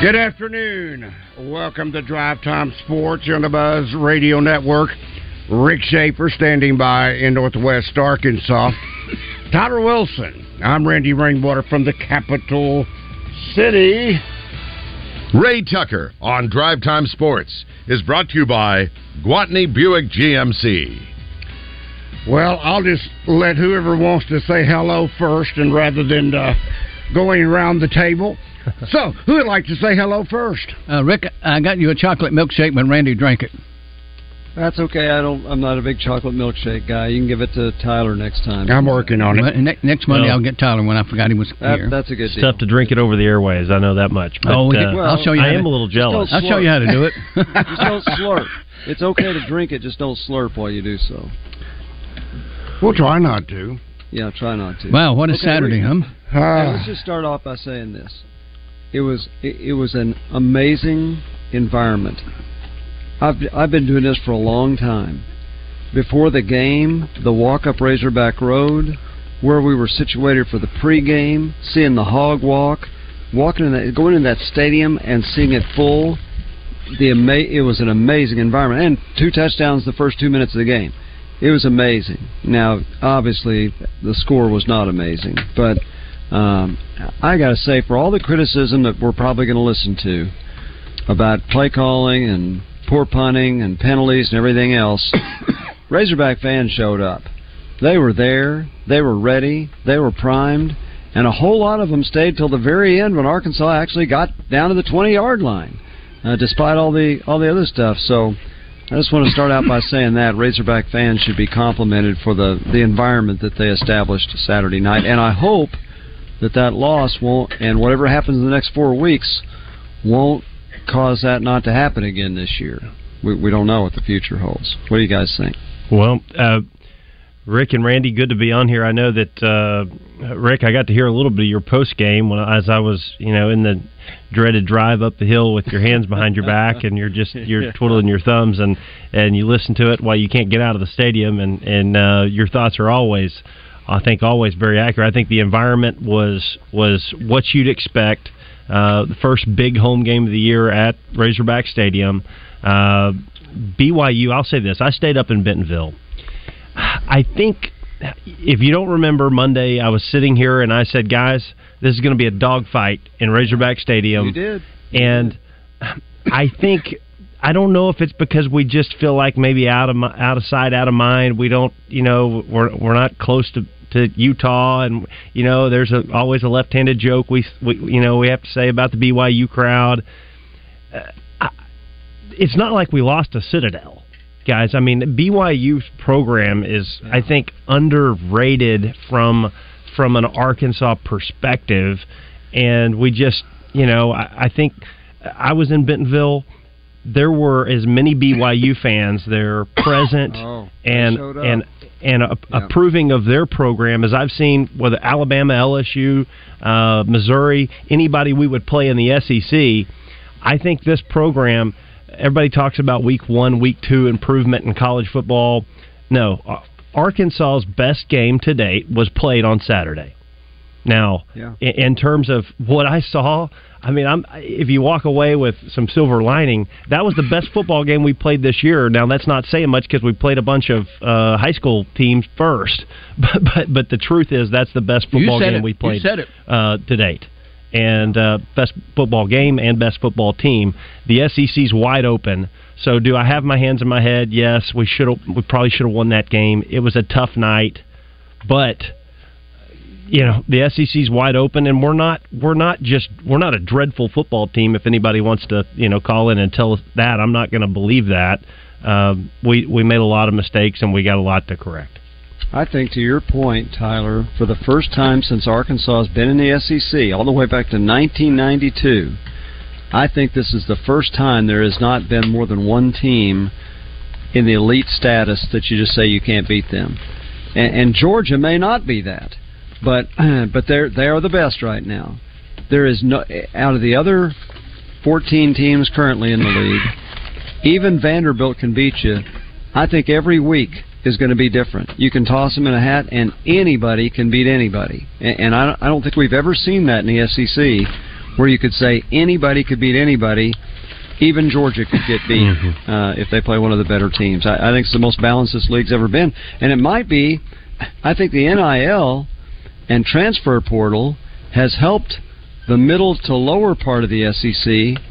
Good afternoon. Welcome to Drive Time Sports on the Buzz Radio Network. Rick Schaefer standing by in Northwest Arkansas. Tyler Wilson. I'm Randy Rainwater from the capital city. Ray Tucker on Drive Time Sports is brought to you by Gwatney Buick GMC. Well, I'll just let whoever wants to say hello first, and rather than uh, going around the table. So, who would like to say hello first? Uh, Rick, I got you a chocolate milkshake when Randy drank it. That's okay. I don't. I'm not a big chocolate milkshake guy. You can give it to Tyler next time. I'm working on it. ne- next Monday, Well- I'll get Tyler when I forgot he was That, here. that's a good It's deal. tough to drink it over the airways. I know that much. But, Oh, uh, can- I'll show you I how am to- a little jealous. I'll show you how to do it. just don't slurp. It's okay to drink it. Just don't slurp while you do so. We'll try not to. Yeah, try not to. wow, what a Okay, Saturday, we- huh? Hey, Ah. let's just start off by saying this. It was it, was an amazing environment. I've I've been doing this for a long time. Before the game, the walk up Razorback Road, where we were situated for the pregame, seeing the hog walk, walking in that, going in that stadium and seeing it full. The ama- it was an amazing environment, and two touchdowns the first two minutes of the game. It was amazing. Now, obviously, the score was not amazing, but um, I got to say, for all the criticism that we're probably going to listen to about play calling and poor punting and penalties and everything else, Razorback fans showed up. They were there, they were ready, they were primed, and a whole lot of them stayed till the very end when Arkansas actually got down to the 20-yard line, uh, despite all the all the other stuff. So. I just want to start out by saying that Razorback fans should be complimented for the, the environment that they established Saturday night, and I hope that that loss won't, and whatever happens in the next four weeks, won't cause that not to happen again this year. We, we don't know what the future holds. What do you guys think? Well, uh, Rick and Randy, good to be on here. I know that uh, Rick, I got to hear a little bit of your post game when as I was, you know, in the dreaded drive up the hill with your hands behind your back and you're just you're twiddling your thumbs and and you listen to it while you can't get out of the stadium and and uh, your thoughts are always, I think, always very accurate. I think the environment was was what you'd expect. Uh, the first big home game of the year at Razorback Stadium. Uh, BYU, I'll say this: I stayed up in Bentonville. I think if you don't remember Monday, I was sitting here and I said, "Guys, this is going to be a dogfight in Razorback Stadium." You did. and I think I don't know if it's because we just feel like maybe out of out of sight, out of mind. We don't, you know, we're we're not close to to Utah, and you know, there's a, always a left-handed joke we, we you know we have to say about the BYU crowd. Uh, I, it's not like we lost a Citadel, guys. I mean, BYU's program is, I think, underrated from from an Arkansas perspective, and we just, you know, I, I think I was in Bentonville. There were as many BYU fans there present Oh, and and and a, Yeah. approving of their program as I've seen whether Alabama, LSU, uh, Missouri, anybody we would play in the SEC. I think this program. Everybody talks about week one, week two improvement in college football. No, uh, Arkansas's best game to date was played on Saturday. Now, Yeah. in, in terms of what I saw, I mean, I'm if you walk away with some silver lining, that was the best football game we played this year. Now, that's not saying much because we played a bunch of uh, high school teams first, but, but but the truth is that's the best football game it. we played. Uh, to date. And uh, best football game and best football team. The SEC's wide open. So, do I have my hands in my head? Yes, we should. We probably should have won that game. It was a tough night, but you know the SEC's wide open, and we're not we're not just we're not a dreadful football team. If anybody wants to you know call in and tell us that, I'm not going to believe that. Um, we we made a lot of mistakes, and we got a lot to correct. I think to your point, Tyler, for the first time since Arkansas has been in the SEC, all the way back to 1992, I think this is the first time there has not been more than one team in the elite status that you just say you can't beat them. And, and Georgia may not be that, but but they're they are the best right now. There is no out of the other 14 teams currently in the league, even Vanderbilt can beat you. I think every week is going to be different. You can toss them in a hat, and anybody can beat anybody. And, I, don't- I don't think we've ever seen that in the SEC, where you could say anybody could beat anybody. Even Georgia could get beat uh, if they play one of the better teams. I, I think it's the most balanced this league's ever been, and it might be. I think the NIL and transfer portal has helped the middle to lower part of the SEC.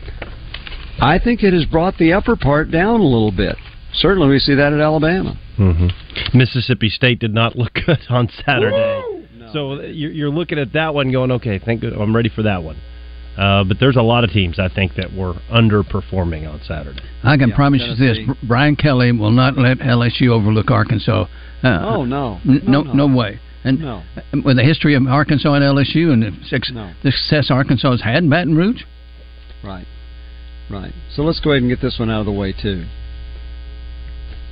I think it has brought the upper part down a little bit. Certainly, we see that at Alabama. Mm-hmm. Mississippi State did not look good on Saturday. So you're, you're looking at that one, going, okay, thank good, I'm ready for that one. Uh, but there's a lot of teams I think that were underperforming on Saturday. I can Yeah, promise you this: Brian Kelly will not let LSU overlook Arkansas. Uh, Oh no, n- no, no, no, way. And No. with the history of Arkansas and LSU and the, No. the success Arkansas has had in Baton Rouge, Right, right. So let's go ahead and get this one out of the way too.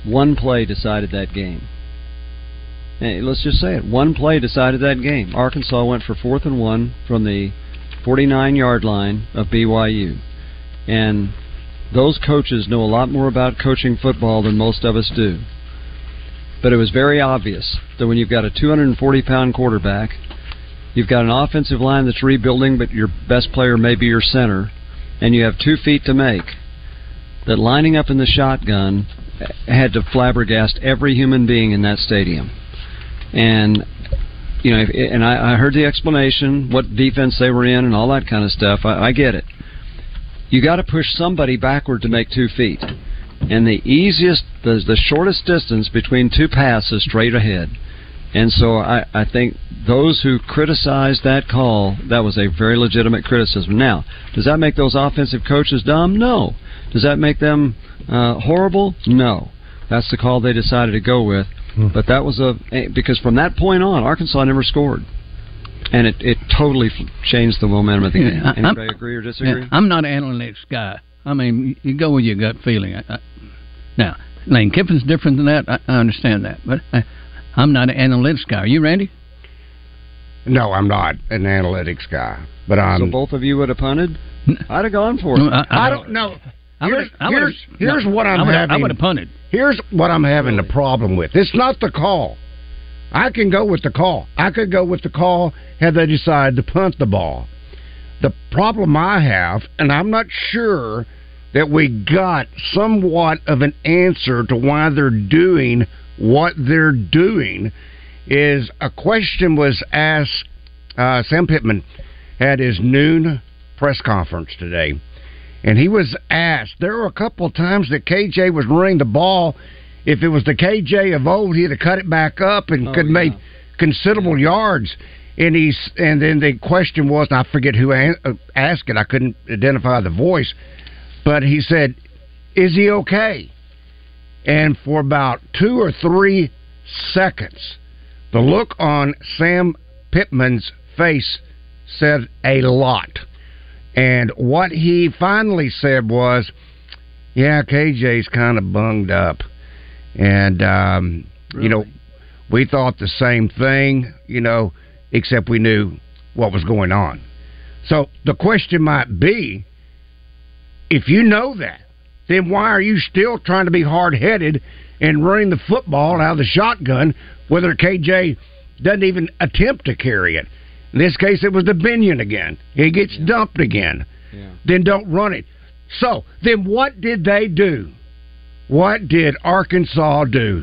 One play decided that game. Hey, let's just say it. One play decided that game. Arkansas went for fourth and one from the 49 yard line of BYU. And those coaches know a lot more about coaching football than most of us do. But it was very obvious that when you've got a 240 pound quarterback, you've got an offensive line that's rebuilding, but your best player may be your center, and you have two feet to make, that lining up in the shotgun had to flabbergast every human being in that stadium. And you know, and I, heard the explanation, what defense they were in, and all that kind of stuff. I, I get it. You got to push somebody backward to make two feet, and the easiest, the the shortest distance between two paths is straight ahead. And so I, I think those who criticized that call, that was a very legitimate criticism. Now, does that make those offensive coaches dumb? No. Does that make them uh, horrible? No. That's the call they decided to go with. But that was a because from that point on, Arkansas never scored, and it it totally changed the momentum of the Yeah, game. I- I'm- agree or disagree? Yeah, I'm not an analytics guy. I mean, you go with your gut feeling. I, I, now, Lane Kiffin's different than that. I, I understand that, but I, I'm not an analytics guy. Are you, Randy? No, I'm not an analytics guy, but I'm. so both of you would have punted. I'd have gone for it. No, I, I don't know. Here's, would- I would- here's, here's no, what I'm I would, having. I would have punted. Here's what I'm having Really? the problem with. It's not the call. I can go with the call. I could go with the call had they decided to punt the ball. The problem I have, and I'm not sure that we got somewhat of an answer to why they're doing what they're doing, is a question was asked. Uh, Sam Pittman had his noon press conference today and he was asked. There were a couple of times that KJ was running the ball. If it was the KJ of old, he'd have cut it back up and Oh, could yeah. made considerable yards. And he's and then the question was, I forget who uh, asked it. I couldn't identify the voice, but he said, "Is he okay?" And for about two or three seconds, the look on Sam Pittman's face said a lot. And what he finally said was, "Yeah, KJ's kind of bunged up," and um, you know, we thought the same thing. You know, except we knew what was going on. So the question might be, if you know that, then why are you still trying to be hard headed and running the football out of the shotgun, whether KJ doesn't even attempt to carry it? In this case, it was Dubinion again. He gets yeah. dumped again. Yeah. Then don't run it. So then, what did they do? What did Arkansas do?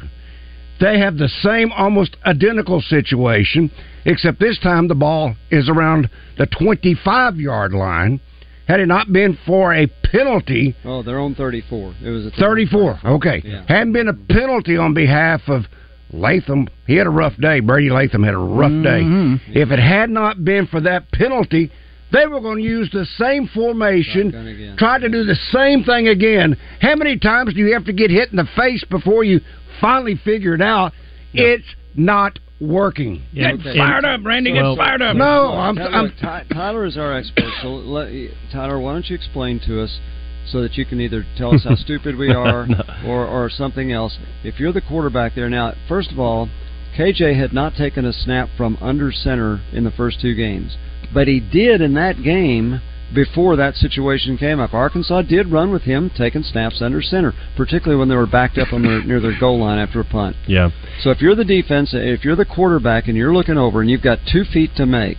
They have the same, almost identical situation, except this time the ball is around the 25 yard line. Had it not been for a penalty. Oh, they're on 34. It was a 34. Okay. Yeah. Hadn't been a penalty on behalf of Latham. He had a rough day. Brady Latham had a rough mm-hmm. day. If it had not been for that penalty, they were going to use the same formation, try to do the same thing again. How many times do you have to get hit in the face before you finally figure it out? Yep. It's not working. Yeah. Get fired up, Randy. Get fired up. No, I'm. I'm Tyler is our expert. So, let, Tyler, why don't you explain to us so that you can either tell us how stupid we are no. or or something else. If you're the quarterback there now, first of all, KJ had not taken a snap from under center in the first two games, but he did in that game before that situation came up. Arkansas did run with him taking snaps under center, particularly when they were backed up on their, near their goal line after a punt. Yeah. So if you're the defense, if you're the quarterback and you're looking over and you've got two feet to make,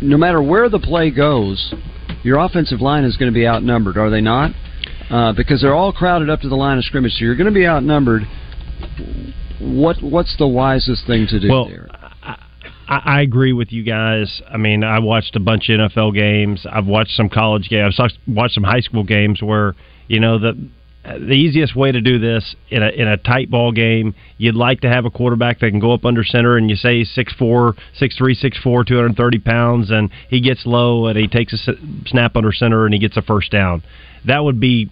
no matter where the play goes, your offensive line is going to be outnumbered, are they not? Uh, because they're all crowded up to the line of scrimmage, so you're going to be outnumbered. What what's the wisest thing to do well, there? I, I agree with you guys. I mean, I watched a bunch of NFL games. I've watched some college games. I've watched some high school games where you know the the easiest way to do this in a in a tight ball game, you'd like to have a quarterback that can go up under center and you say six four, six three, six four, two hundred thirty pounds, and he gets low and he takes a snap under center and he gets a first down. That would be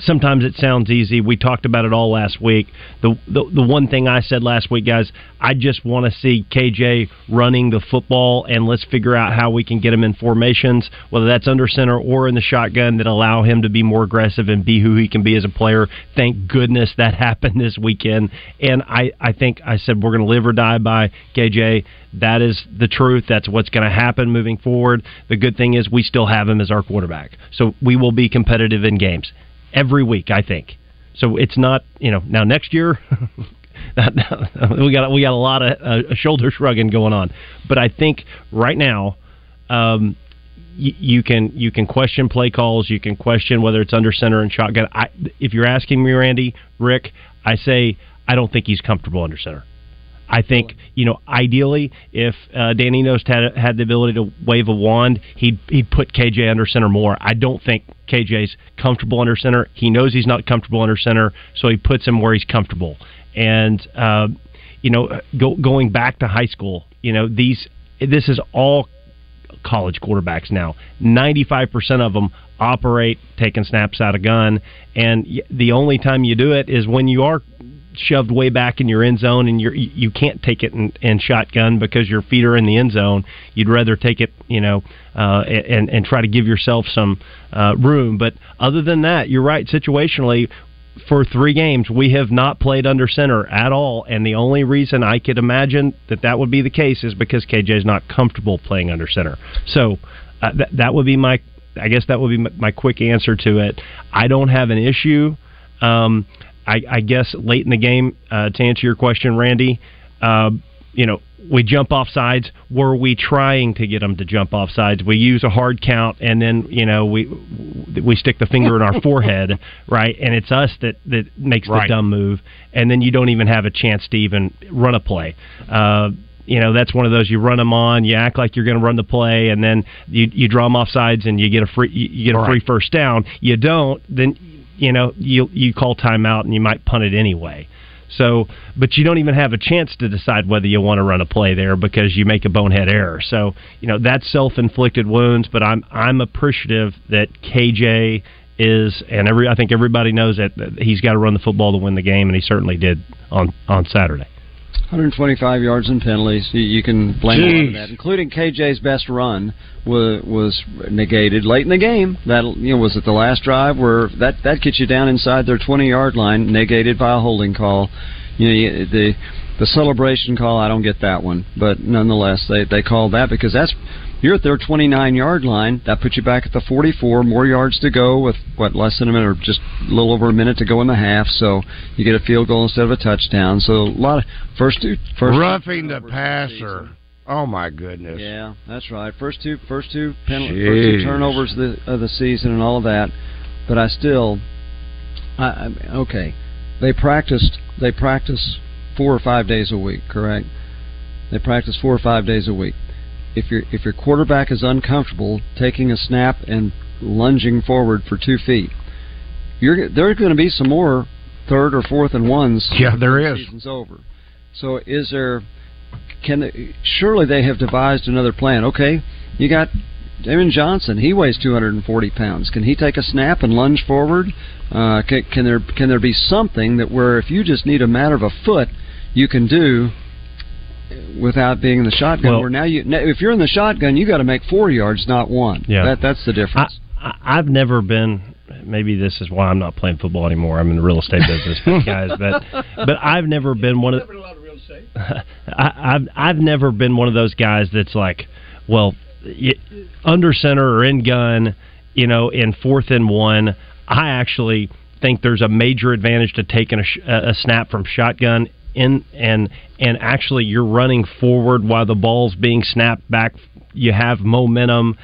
sometimes it sounds easy. We talked about it all last week. The the, the one thing I said last week, guys, I just want to see KJ running the football, and let's figure out how we can get him in formations, whether that's under center or in the shotgun, that allow him to be more aggressive and be who he can be as a player. Thank goodness that happened this weekend, and I I think I said we're going to live or die by KJ. That is the truth. That's what's going to happen moving forward. The good thing is we still have him as our quarterback, so we will be competitive in games every week. I think so. It's not you know now next year. we got we got a lot of uh, shoulder shrugging going on, but I think right now, um, y- you can you can question play calls. You can question whether it's under center and shotgun. I, if you're asking me, Randy, Rick, I say I don't think he's comfortable under center. I think you know ideally if uh, Dan Enos had had the ability to wave a wand, he'd he'd put KJ under center more. I don't think KJ's comfortable under center. He knows he's not comfortable under center, so he puts him where he's comfortable. And uh, you know, go, going back to high school, you know these this is all college quarterbacks now. Ninety five percent of them operate taking snaps out of gun, and the only time you do it is when you are shoved way back in your end zone and you're you can't take it in, shotgun because your feet are in the end zone you'd rather take it you know uh, and and try to give yourself some uh, room but other than that you're right situationally for three games we have not played under center at all and the only reason i could imagine that that would be the case is because kj is not comfortable playing under center so uh, th- that would be my I guess that would be my quick answer to it. I don't have an issue. Um, I, I guess late in the game, uh, to answer your question, Randy, uh, you know, we jump off sides. Were we trying to get them to jump off sides? We use a hard count, and then you know we we stick the finger in our forehead, right? And it's us that that makes right. the dumb move, and then you don't even have a chance to even run a play. Uh, you know that's one of those you run them on, you act like you're going to run the play, and then you you draw them off sides, and you get a free you get a free first down. You don't, then you know, you you call timeout and you might punt it anyway. So, but you don't even have a chance to decide whether you want to run a play there because you make a bonehead error. So, you know, that's self-inflicted wounds. But I'm I'm appreciative that KJ is, and every I think everybody knows that, he's got to run the football to win the game, and he certainly did on on Saturday. 125 yards and penalties. You, you can blame Jeez. a lot of that, including KJ's best run was was negated late in the game. That you know was it the last drive where that that gets you down inside their 20 yard line, negated by a holding call. You know the the celebration call. I don't get that one, but nonetheless they they called that because that's you're at their 29 yard line. That puts you back at the 44. More yards to go with what less than a minute or just a little over a minute to go in the half. So you get a field goal instead of a touchdown. So a lot of first two first roughing the passer. Oh my goodness! Yeah, that's right. First two, first two penalty, first two turnovers of the, of the season, and all of that. But I still, I, I okay. They practiced. They practice four or five days a week. Correct. They practice four or five days a week. If your if your quarterback is uncomfortable taking a snap and lunging forward for two feet, you're there's going to be some more third or fourth and ones. Yeah, there the is. Season's over. So is there? Can they, surely they have devised another plan? Okay, you got Damon Johnson. He weighs 240 pounds. Can he take a snap and lunge forward? Uh, can, can there can there be something that where if you just need a matter of a foot, you can do without being in the shotgun? Well- where now you now, if you're in the shotgun, you got to make four yards, not one. Yeah. that that's the difference. I, I've never been. Maybe this is why I'm not playing football anymore. I'm in the real estate business, guys. But but I've never been one of. I, I've I've never been one of those guys that's like, well, y- under center or in gun, you know, in fourth and one. I actually think there's a major advantage to taking a, sh- a snap from shotgun in and and actually you're running forward while the ball's being snapped back. You have momentum.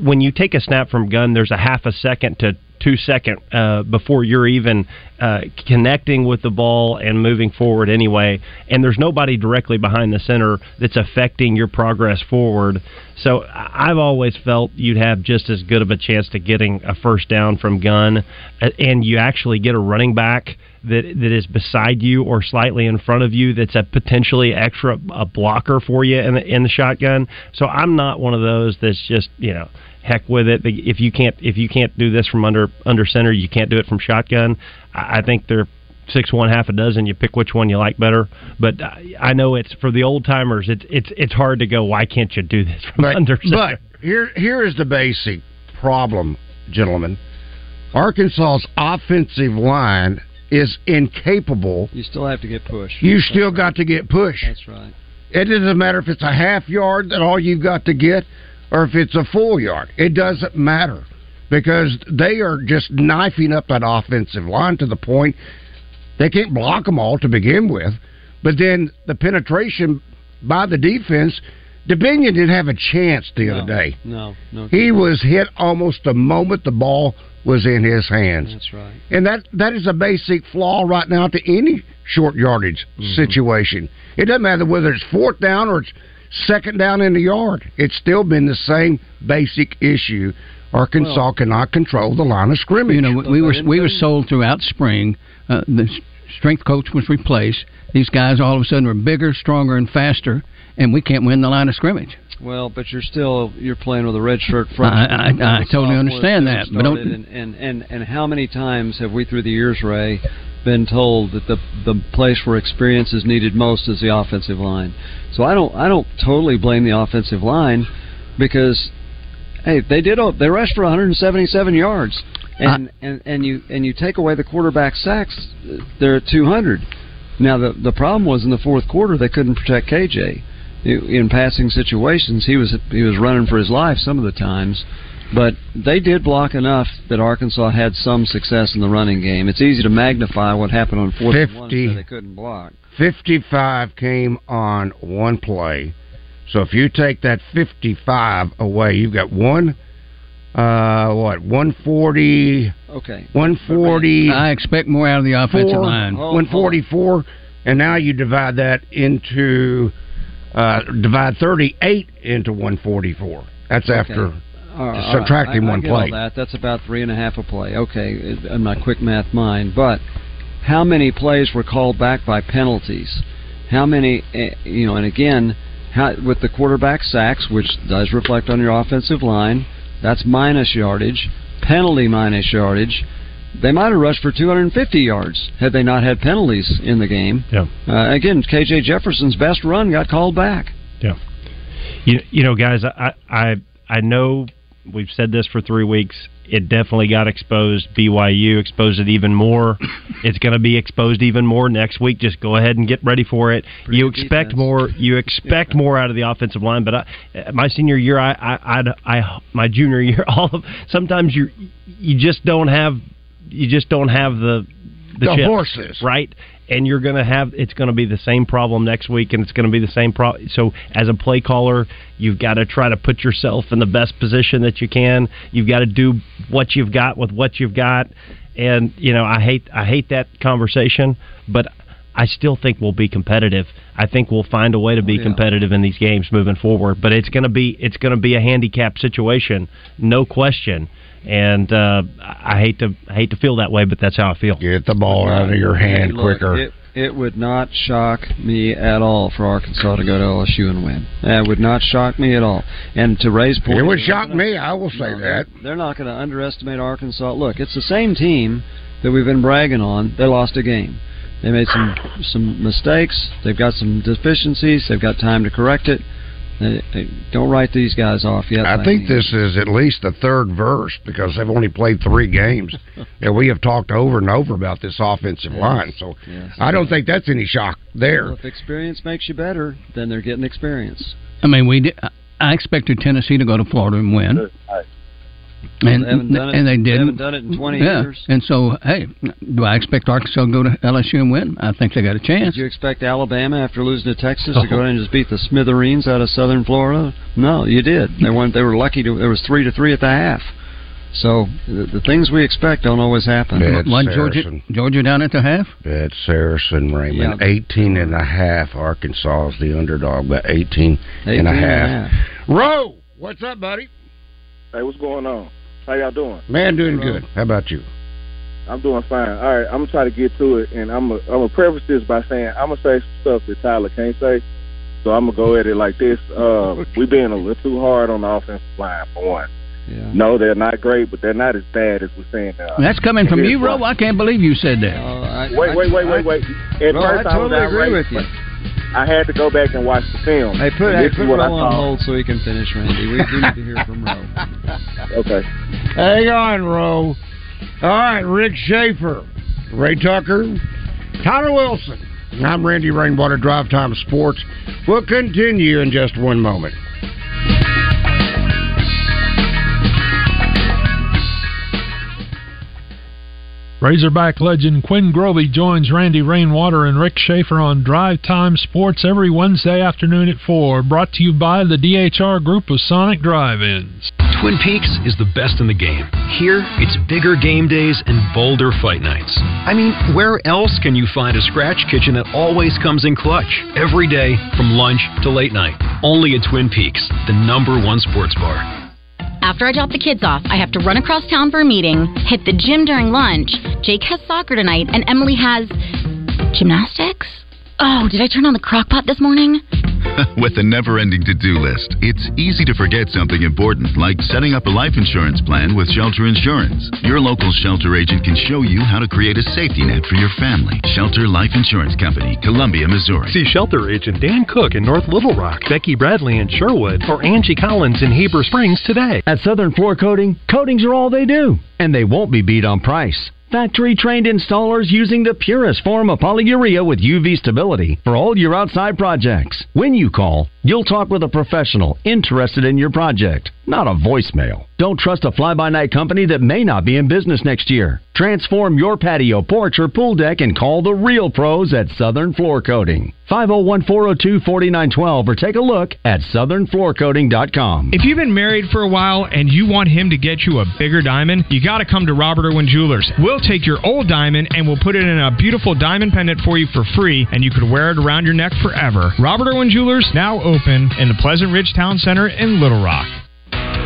When you take a snap from gun, there's a half a second to two second uh, before you're even uh, connecting with the ball and moving forward anyway. And there's nobody directly behind the center that's affecting your progress forward. So I've always felt you'd have just as good of a chance to getting a first down from gun, uh, and you actually get a running back that that is beside you or slightly in front of you that's a potentially extra a blocker for you in the, in the shotgun. So I'm not one of those that's just you know heck with it. If you can't if you can't do this from under under center, you can't do it from shotgun. I, I think they're six one half a dozen. You pick which one you like better. But I, know it's for the old timers. It's it's it's hard to go. Why can't you do this from under center? but here here is the basic problem, gentlemen. Arkansas's offensive line is incapable. you still have to get pushed. You still got to get pushed. That's right. It doesn't matter if it's a half yard that all you've got to get, or if it's a full yard. It doesn't matter because they are just knifing up that offensive line to the point they can't block them all to begin with. But then the penetration by the defense, Dubinion didn't have a chance the no, other day. No, no. He was hit almost the moment the ball was in his hands. That's right. And that that is a basic flaw right now to any short yardage Mm-hmm. situation. It doesn't matter whether it's fourth down or it's second down in the yard. It's still been the same basic issue. Arkansas Well- cannot control the line of scrimmage. You know, we, we were we were sold throughout spring. Uh, the strength coach was replaced. These guys all of a sudden were bigger, stronger, and faster, and we can't win the line of scrimmage. Well, but you're still you're playing with a red shirt front. I- I- I totally understand that, but don't- and, and and and how many times have we through the years, Ray, been told that the the place where experience is needed most is the offensive line? So I don't I don't totally blame the offensive line because hey they did they rushed for 177 yards and and and you and you take away the quarterback sacks they're at 200. Now the the problem was in the fourth quarter they couldn't protect KJ in passing situations. He was he was running for his life some of the times, but they did block enough that Arkansas had some success in the running game. It's easy to magnify what happened on fourth and one 50. they couldn't block. 55 came on one play. So if you take that 55 away, you've got one, uh, what, 140, Okay. 140. I expect more out of the offensive four, line. Hold- 144, and now you divide that into uh, divide 38 into 144. That's after all right. subtracting I- I one play. that. That's about three and a half a play. Okay, in my quick math mind. But how many plays were called back by penalties? How many? eh, You know, and again, how, with the quarterback sacks, which does reflect on your offensive line, that's minus yardage. Penalty minus yardage. They might have rushed for 250 yards had they not had penalties in the game. Yeah. Uh, again, KJ Jefferson's best run got called back. Yeah. You you know, guys, I I I know we've said this for three weeks. It definitely got exposed. BYU exposed it even more. it's going to be exposed even more next week. Just go ahead and get ready for it. Pretty you expect defense. more. You expect more out of the offensive line. But I, my senior year, I, I, I'd, I, my junior year, all of sometimes you you just don't have you just don't have the the, The chips, horses. right? and you're going to have it's going to be the same problem next week, and it's going to be the same problem. So, as a play caller, you've got to try to put yourself in the best position that you can. You've got to do what you've got with what you've got, and you know I hate I hate that conversation, but I still think we'll be competitive. I think we'll find a way to be oh, yeah. competitive in these games moving forward. But it's going to be it's going to be a handicap situation, no question. And uh, I hate to I hate to feel that way, but that's how I feel. Get the ball out of your hand Look, quicker. It, it would not shock me at all for Arkansas to go to LSU and win. It would not shock me at all. And to raise points, it would shock me. I will say No, that. They're not going to underestimate Arkansas. Look, it's the same team that we've been bragging on. They lost a game. They made some some mistakes. They've got some deficiencies. They've got time to correct it. They, they don't write these guys off yet. I by think any this is at least the third verse because they've only played three games, and we have talked over and over about this offensive Yes. line. So Yes. I don't think that's any shock there. Well, if experience makes you better, then they're getting experience. I mean, we did, I expected Tennessee to go to Florida and win, and They haven't done it- and they they didn't. haven't done it in 20 yeah. years. And so, hey, do I expect Arkansas to go to LSU and win? I think they got a chance. Did you expect Alabama after losing to Texas to go uh-huh. in and just beat the Smithereens out of Southern Florida? No, you did. They went. They were lucky to. There was three to three at the half. So the, the things we expect don't always happen. Yeah. One Georgia, Saracen. Georgia down at the half. That's Saracen Raymond. Yeah. 18 and a half. Arkansas is the underdog, but 18, 18 and a and a half. Roe, what's up, buddy? Hey, what's going on? How y'all doing? Man, doing good. How about you? I'm doing fine. All right, I'm gonna try to get to it, and I'm gonna, I'm gonna preface this by saying I'm gonna say some stuff that Tyler can't say. So I'm gonna go at it like this. Uh, we being a little too hard on the offensive line for one. Yeah. No, they're not great, but they're not as bad as we're saying. Uh, That's coming from you, why. Roe. I can't believe you said that. Uh, I, Wait, wait, wait, I- wait, wait. At Well, first, I totally was agree outraged, with you. But I had to go back and watch the film. Hey, put And hey, put is what I Roe on hold so he can finish, Randy. We do need to hear from Roe. Okay. Hang on, Roe. All right, Rick Schaefer, Ray Tucker, Tyler Wilson. I'm Randy Rainwater, Drive Time Sports. We'll continue in just one moment. Razorback legend Quinn Grovey joins Randy Rainwater and Rick Schaefer on Drive Time Sports every Wednesday afternoon at 4. Brought to you by the DHR Group of Sonic Drive-Ins. Twin Peaks is the best in the game. Here, it's bigger game days and bolder fight nights. I mean, where else can you find a scratch kitchen that always comes in clutch? Every day, from lunch to late night. Only at Twin Peaks, the number one sports bar. After I drop the kids off, I have to run across town for a meeting, hit the gym during lunch. Jake has soccer tonight, and Emily has gymnastics. Oh, did I turn on the crock pot this morning? With the never ending to do list, it's easy to forget something important like setting up a life insurance plan with Shelter Insurance. Your local shelter agent can show you how to create a safety net for your family. Shelter Life Insurance Company, Columbia, Missouri. See shelter agent Dan Cook in North Little Rock, Becky Bradley in Sherwood, or Angie Collins in Heber Springs today. At Southern Floor Coating, coatings are all they do, and they won't be beat on price. Factory trained installers using the purest form of polyurea with UV stability for all your outside projects. When you call, you'll talk with a professional interested in your project, not a voicemail. Don't trust a fly by night company that may not be in business next year. Transform your patio, porch, or pool deck and call the real pros at Southern Floor Coating. 501 402 4912 or take a look at southernfloorcoating.com. If you've been married for a while and you want him to get you a bigger diamond, you got to come to Robert Irwin Jewelers. We'll take your old diamond and we'll put it in a beautiful diamond pendant for you for free, and you could wear it around your neck forever. Robert Irwin Jewelers now open in the Pleasant Ridge Town Center in Little Rock.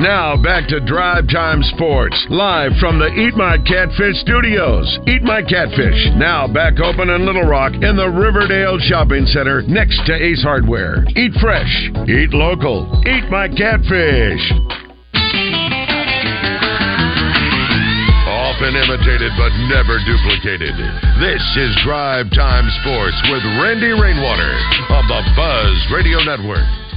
Now back to Drive Time Sports, live from the Eat My Catfish studios. Eat My Catfish, now back open in Little Rock in the Riverdale Shopping Center next to Ace Hardware. Eat fresh, eat local, eat my catfish. Often imitated but never duplicated. This is Drive Time Sports with Randy Rainwater on the Buzz Radio Network.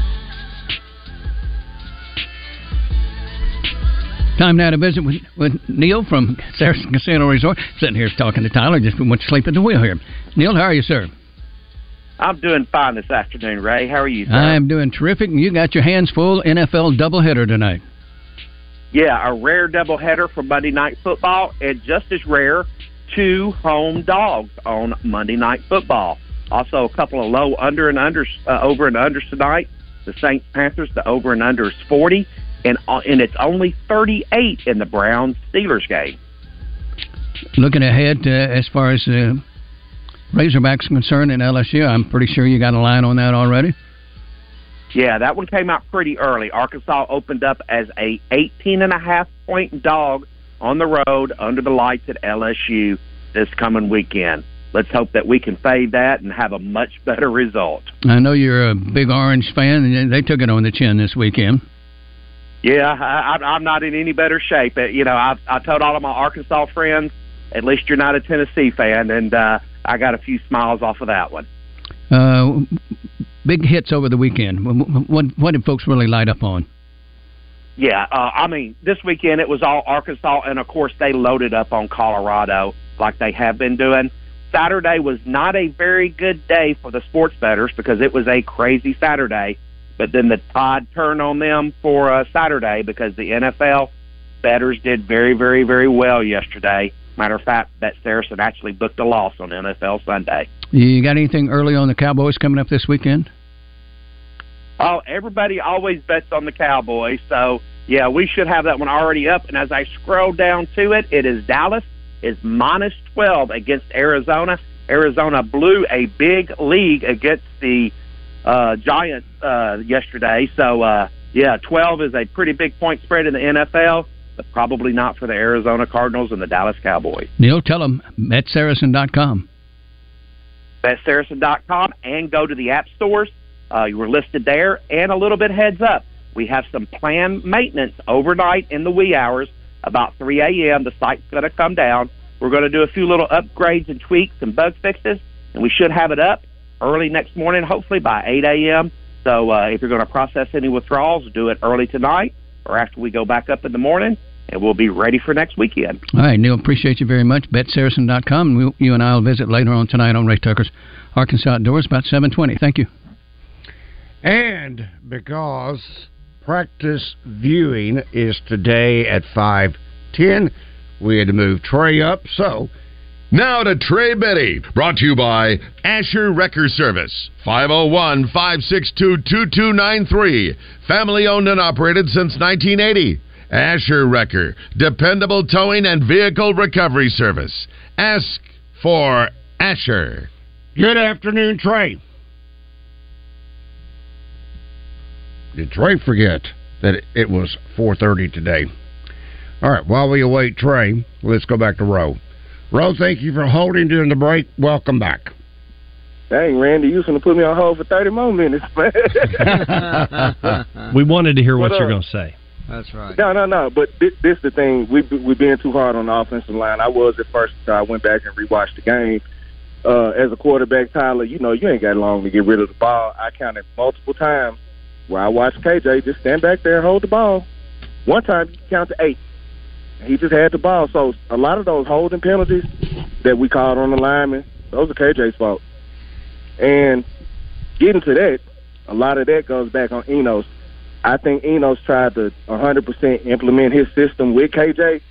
Time now to visit with, with Neil from Saracen Casino Resort. Sitting here talking to Tyler, just went to sleep at the wheel here. Neil, how are you, sir? I'm doing fine this afternoon, Ray. How are you? Sir? I am doing terrific, and you got your hands full NFL doubleheader tonight. Yeah, a rare doubleheader for Monday Night Football, and just as rare, two home dogs on Monday Night Football. Also, a couple of low under and unders, uh, over and unders tonight. The Saints Panthers, the over and under is 40, and uh, and it's only 38 in the Browns Steelers game. Looking ahead uh, as far as uh, Razorbacks concerned in LSU, I'm pretty sure you got a line on that already. Yeah, that one came out pretty early. Arkansas opened up as a 18 and a half point dog on the road under the lights at LSU this coming weekend. Let's hope that we can fade that and have a much better result. I know you're a big Orange fan, and they took it on the chin this weekend. Yeah, I, I'm not in any better shape. Uh, You know, I, I told all of my Arkansas friends, at least you're not a Tennessee fan, and uh, I got a few smiles off of that one. Uh, big hits over the weekend. What, what, what did folks really light up on? Yeah, uh, I mean, this weekend it was all Arkansas, and of course they loaded up on Colorado like they have been doing. Saturday was not a very good day for the sports bettors because it was a crazy Saturday. But then the tide turned on them for uh, Saturday because the NFL bettors did very, very, very well yesterday. Matter of fact, that Saracen actually booked a loss on NFL Sunday. You got anything early on the Cowboys coming up this weekend? Oh, everybody always bets on the Cowboys, so yeah, we should have that one already up. And as I scroll down to it, it is Dallas is minus twelve against Arizona. Arizona blew a big league against the uh, Giants uh, yesterday, so uh, yeah, twelve is a pretty big point spread in the NFL, but probably not for the Arizona Cardinals and the Dallas Cowboys. Neil, tell them betsaracen.com. BetSaracen.com and go to the app stores. Uh, you were listed there, and a little bit heads up. We have some planned maintenance overnight in the wee hours. About 3 a.m., the site's going to come down. We're going to do a few little upgrades and tweaks and bug fixes, and we should have it up early next morning, hopefully by 8 a.m. So uh, if you're going to process any withdrawals, do it early tonight or after we go back up in the morning, and we'll be ready for next weekend. All right, Neil, appreciate you very much. BetSaracen.com, and we'll, you and I will visit later on tonight on Ray Tucker's Arkansas Outdoors about 720. Thank you. And because practice viewing is today at 510, we had to move Trey up, so... Now to Trey Biddy, brought to you by Asher Wrecker Service, 501 562 2293. Family owned and operated since 1980. Asher Wrecker, dependable towing and vehicle recovery service. Ask for Asher. Good afternoon, Trey. Did Trey forget that it was 4.30 today? All right, while we await Trey, let's go back to Roe. Roe, thank you for holding during the break. Welcome back. Dang, Randy, you was going to put me on hold for 30 more minutes, man. we wanted to hear what What you're going to say. That's right. No, no, no. But this, this the thing. We we being too hard on the offensive line. I was at first until I went back and rewatched the game. Uh, as a quarterback, Tyler, you know you ain't got long to get rid of the ball. I counted multiple times where I watched KJ just stand back there and hold the ball. One time he counted eight. He just had the ball. So a lot of those holding penalties that we called on the linemen, those are KJ's fault. And getting to that, a lot of that goes back on Enos. I think Enos tried to 100% implement his system with KJ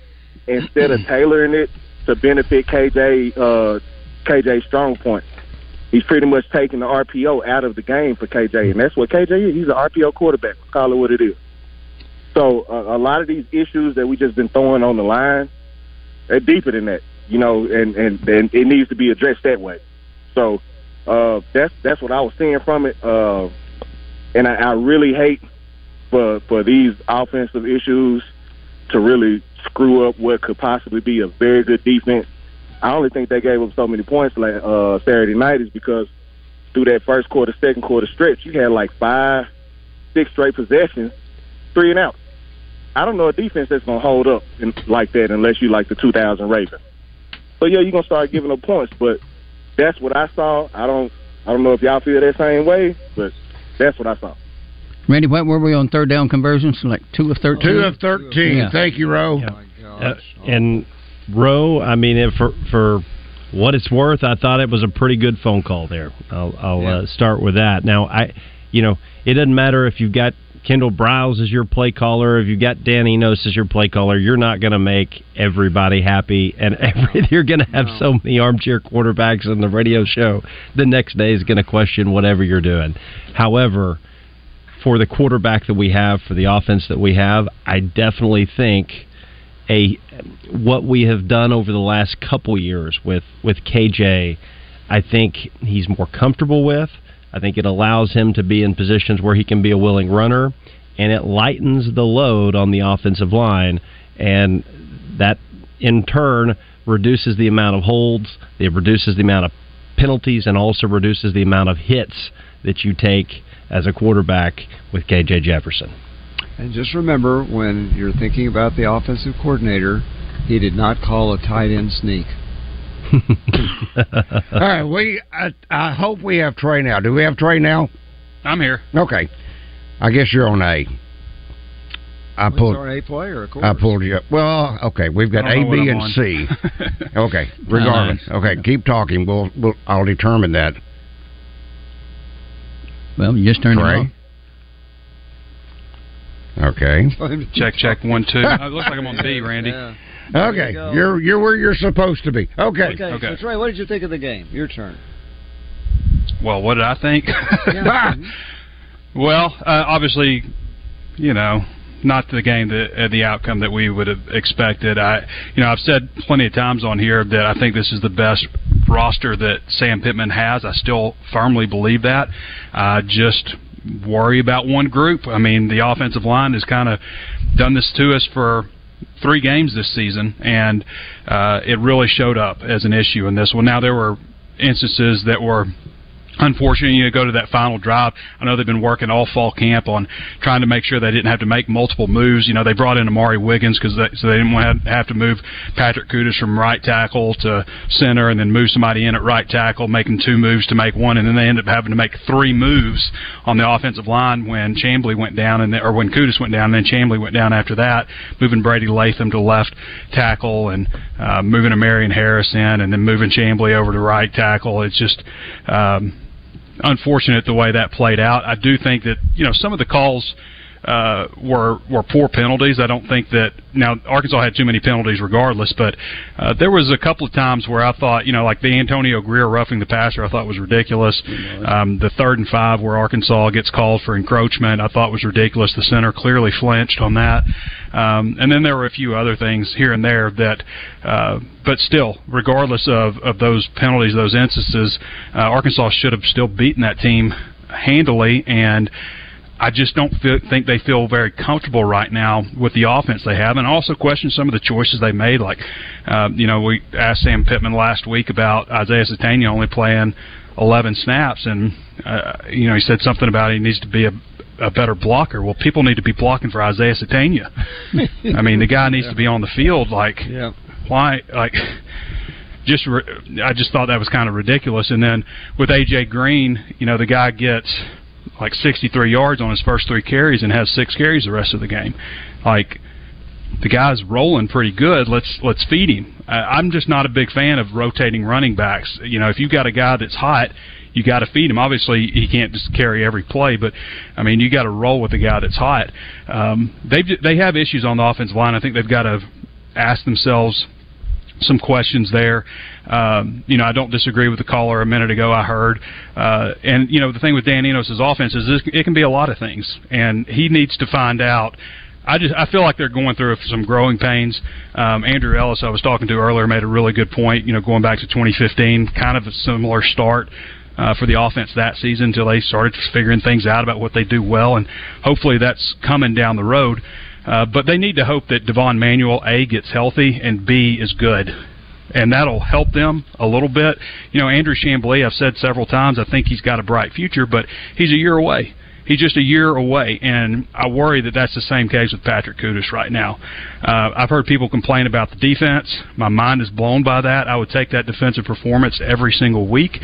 instead of tailoring it to benefit KJ uh, KJ's strong point. He's pretty much taking the RPO out of the game for KJ, and that's what KJ is. He's an RPO quarterback. Call it what it is. So uh, a lot of these issues that we just been throwing on the line, they're deeper than that, you know, and and, and it needs to be addressed that way. So uh, that's that's what I was seeing from it, uh, and I, I really hate for for these offensive issues to really screw up what could possibly be a very good defense. I only think they gave up so many points like uh, Saturday night is because through that first quarter, second quarter stretch, you had like five, six straight possessions, three and out. I don't know a defense that's gonna hold up in, like that unless you like the 2000 Ravens. So yeah, you're gonna start giving up points, but that's what I saw. I don't I don't know if y'all feel that same way, but that's what I saw. Randy, what were we on third down conversions? Like two of thirteen. Two of thirteen. Yeah. Thank you, Roe. Uh, and Roe, I mean, if for for what it's worth, I thought it was a pretty good phone call there. I'll, I'll uh, start with that. Now, I, you know, it doesn't matter if you've got Kendall Briles as your play caller, if you've got Dan Enos as your play caller, you're not going to make everybody happy, and every, you're going to have so many armchair quarterbacks on the radio show. The next day is going to question whatever you're doing. However, for the quarterback that we have, for the offense that we have, I definitely think a what we have done over the last couple years with with KJ, I think he's more comfortable with. I think it allows him to be in positions where he can be a willing runner, and it lightens the load on the offensive line, and that in turn reduces the amount of holds, it reduces the amount of penalties, and also reduces the amount of hits that you take as a quarterback with KJ Jefferson. And just remember, when you're thinking about the offensive coordinator, he did not call a tight end sneak. All right, we. I, I hope we have Trey now. Do we have Trey now? I'm here. Okay. I guess you're on A. I He's pulled. our A player, of course. I pulled you up. Well, okay, we've got I don't know what B, I'm and on. C. okay, regardless. Okay, keep talking. We'll, we'll I'll determine that. Well, you just turned Trey. it off. Okay. Check, check, one, two. It looks like I'm on B, Randy. Okay, you're you're where you're supposed to be. Okay. Okay, so Trey, what did you think of the game? Your turn. Well, what did I think? well, uh, obviously, you know, not the game that uh, the outcome that we would have expected. I, you know, I've said plenty of times on here that I think this is the best roster that Sam Pittman has. I still firmly believe that. I just worry about one group. I mean, the offensive line has kind of done this to us for three games this season, and uh, it really showed up as an issue in this one. Now there were instances that were unfortunate you know, go to that final drive. I know they've been working all fall camp on trying to make sure they didn't have to make multiple moves. You know, they brought in Amari Wiggins because they, so they didn't want to have to move Patrick Kutas from right tackle to center and then move somebody in at right tackle, making two moves to make one, and then they ended up having to make three moves on the offensive line when Chamblee went down and then, or when Kutas went down, and then Chamblee went down after that, moving Brady Latham to left tackle and uh, moving E'Marion Harris in, and then moving Chamblee over to right tackle. It's just um, unfortunate the way that played out. I do think that you know some of the calls uh, were were poor penalties. I don't think that now Arkansas had too many penalties regardless, but uh, there was a couple of times where I thought you know like the Antonio Grier roughing the passer I thought was ridiculous. Um, the third and five where Arkansas gets called for encroachment I thought was ridiculous. The center clearly flinched on that, um, and then there were a few other things here and there that. Uh, but still, regardless of, of those penalties, those instances, uh, Arkansas should have still beaten that team handily, and I just don't feel, think they feel very comfortable right now with the offense they have, and I also question some of the choices they made. Like, uh, you know, we asked Sam Pittman last week about Isaiah Sategna only playing 11 snaps, and uh, you know, he said something about he needs to be a a better blocker. Well, people need to be blocking for Isaiah Sategna. I mean, the guy needs to be on the field. Like, yeah. why? Like, just re- I just thought that was kind of ridiculous. And then with AJ Green, you know, the guy gets like 63 yards on his first three carries and has six carries the rest of the game. Like the guy's rolling pretty good. Let's let's feed him. I'm just not a big fan of rotating running backs. You know, if you've got a guy that's hot, you got to feed him. Obviously, he can't just carry every play, but I mean, you got to roll with the guy that's hot. Um, they they have issues on the offensive line. I think they've got to ask themselves some questions there. Um, you know, I don't disagree with the caller a minute ago. I heard, uh, and you know, the thing with Dan Enos' offense is it can be a lot of things, and he needs to find out. I just I feel like they're going through some growing pains. Um, Andrew Ellis, I was talking to earlier, made a really good point. You know, going back to 2015, kind of a similar start. Uh, for the offense that season until they started figuring things out about what they do well, and hopefully that's coming down the road. Uh, but they need to hope that Devon Manuel A gets healthy and B is good. And that'll help them a little bit. You know, Andrew Chamblee, I've said several times, I think he's got a bright future, but he's a year away. he's just a year away, and I worry that that's the same case with Patrick Kutas right now. Uh, I've heard people complain about the defense. My mind is blown by that. I would take that defensive performance every single week.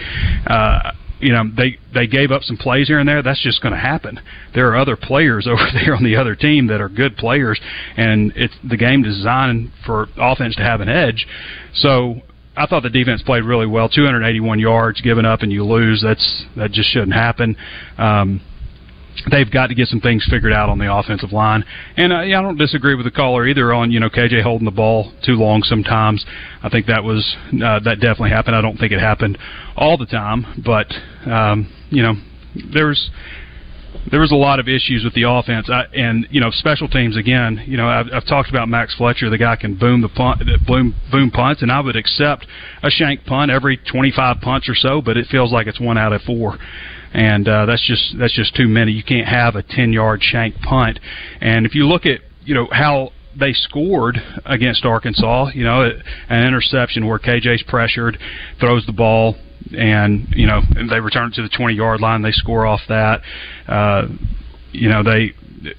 Uh, you know they they gave up some plays here and there. That's just going to happen. There are other players over there on the other team that are good players, and it's the game designed for offense to have an edge. So I thought the defense played really well. 281 yards given up, and you lose. That's that just shouldn't happen. Um, they've got to get some things figured out on the offensive line. And uh, yeah, I don't disagree with the caller either on you know KJ holding the ball too long sometimes. I think that was uh, that definitely happened. I don't think it happened all the time, but um, you know there's there was a lot of issues with the offense, I, and you know special teams again. You know I've, I've talked about Max Fletcher, the guy can boom the punt, boom boom punts, and I would accept a shank punt every 25 punts or so, but it feels like it's one out of four and uh, that's just that's just too many. You can't have a 10 yard shank punt. And if you look at you know how they scored against Arkansas, you know, an interception where KJ's pressured, throws the ball, and you know they return it to the 20 yard line. They score off that. Uh, you know they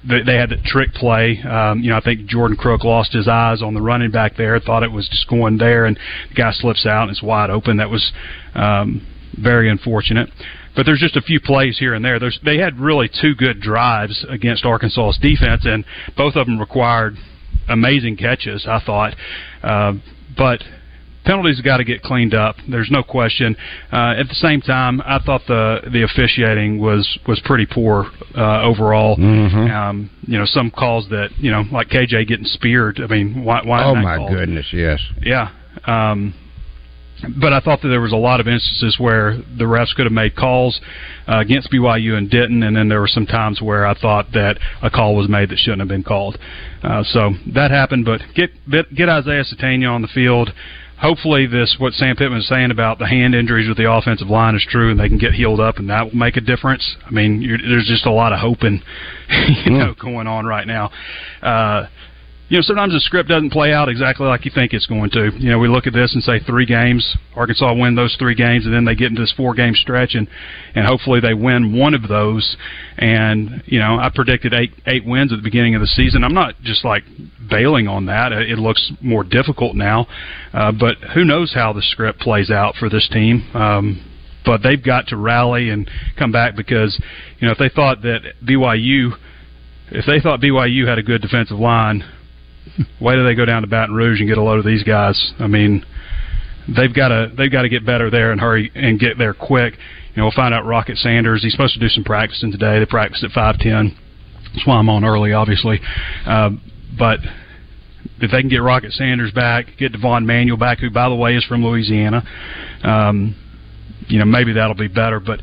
they, had the trick play. Um, you know, I think Jordan Crook lost his eyes on the running back there, thought it was just going there, and the guy slips out and it's wide open. That was um, very unfortunate but there's just a few plays here and there. There's, they had really two good drives against Arkansas's defense, and both of them required amazing catches. I thought, uh, but penalties got to get cleaned up. There's no question. Uh, at the same time, I thought the the officiating was was pretty poor uh, overall. Mm-hmm. Um, you know, some calls that you know, like KJ getting speared. I mean, why? why oh my called? goodness, yes. Yeah. Um, but I thought that there was a lot of instances where the refs could have made calls uh, against BYU and didn't, and then there were some times where I thought that a call was made that shouldn't have been called. Uh, so that happened, but get get Isaiah Sategna on the field. Hopefully, this what Sam Pittman is saying about the hand injuries with the offensive line is true, and they can get healed up, and that will make a difference. I mean, you're, there's just a lot of hoping, you know, going on right now. Uh, you know, sometimes the script doesn't play out exactly like you think it's going to. You know, we look at this and say three games, Arkansas win those three games, and then they get into this four game stretch, and and hopefully they win one of those. And you know, I predicted eight eight wins at the beginning of the season. I'm not just like bailing on that. It looks more difficult now, uh, but who knows how the script plays out for this team. Um, but they've got to rally and come back because you know if they thought that BYU if they thought BYU had a good defensive line, why do they go down to Baton Rouge and get a load of these guys? I mean, they've got to they've got to get better there and hurry and get there quick. You know, we'll find out Rocket Sanders. He's supposed to do some practicing today. They practiced at five ten. That's why I'm on early, obviously. Uh, but if they can get Rocket Sanders back, get Devon Manuel back, who by the way is from Louisiana, um, you know maybe that'll be better. But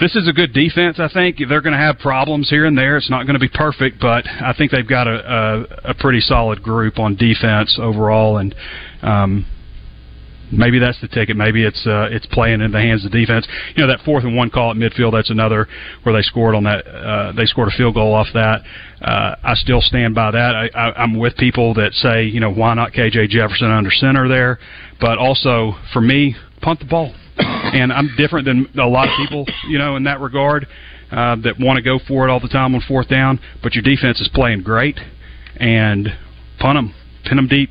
this is a good defense. I think they're going to have problems here and there. It's not going to be perfect, but I think they've got a, a, a pretty solid group on defense overall, and um, maybe that's the ticket. Maybe it's uh, it's playing in the hands of defense. You know that fourth and one call at midfield. That's another where they scored on that. Uh, they scored a field goal off that. Uh, I still stand by that. I, I, I'm with people that say you know why not KJ Jefferson under center there, but also for me punt the ball and I'm different than a lot of people, you know, in that regard, uh, that want to go for it all the time on fourth down. But your defense is playing great, and punt them, pin them deep,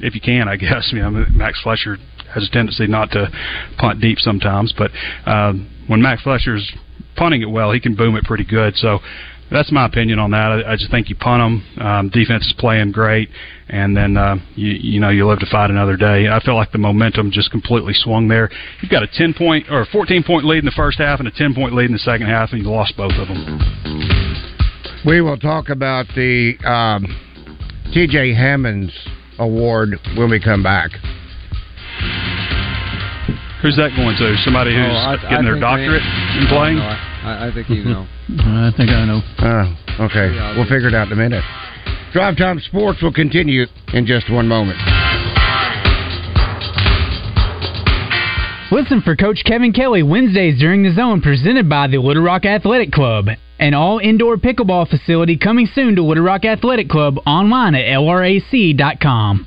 if you can. I guess. You know, Max Fletcher has a tendency not to punt deep sometimes, but um, when Max Fletcher's punting it well, he can boom it pretty good. So that's my opinion on that. I, I just think you punt them. Um, defense is playing great, and then uh, you you know you live to fight another day. I feel like the momentum just completely swung there. You've got a ten point or a fourteen point lead in the first half and a ten point lead in the second half, and you lost both of them. We will talk about the um, T.J. Hammonds Award when we come back. Who's that going to? Somebody who's Oh, I- getting I their doctorate they- in playing? No, I, I think you know. I think I know. Oh, okay. We'll figure it out in a minute. Drive Time Sports will continue in just one moment. Listen for Coach Kevin Kelly Wednesdays during the zone presented by the Little Rock Athletic Club. An all indoor pickleball facility coming soon to Little Rock Athletic Club online at lrac.com.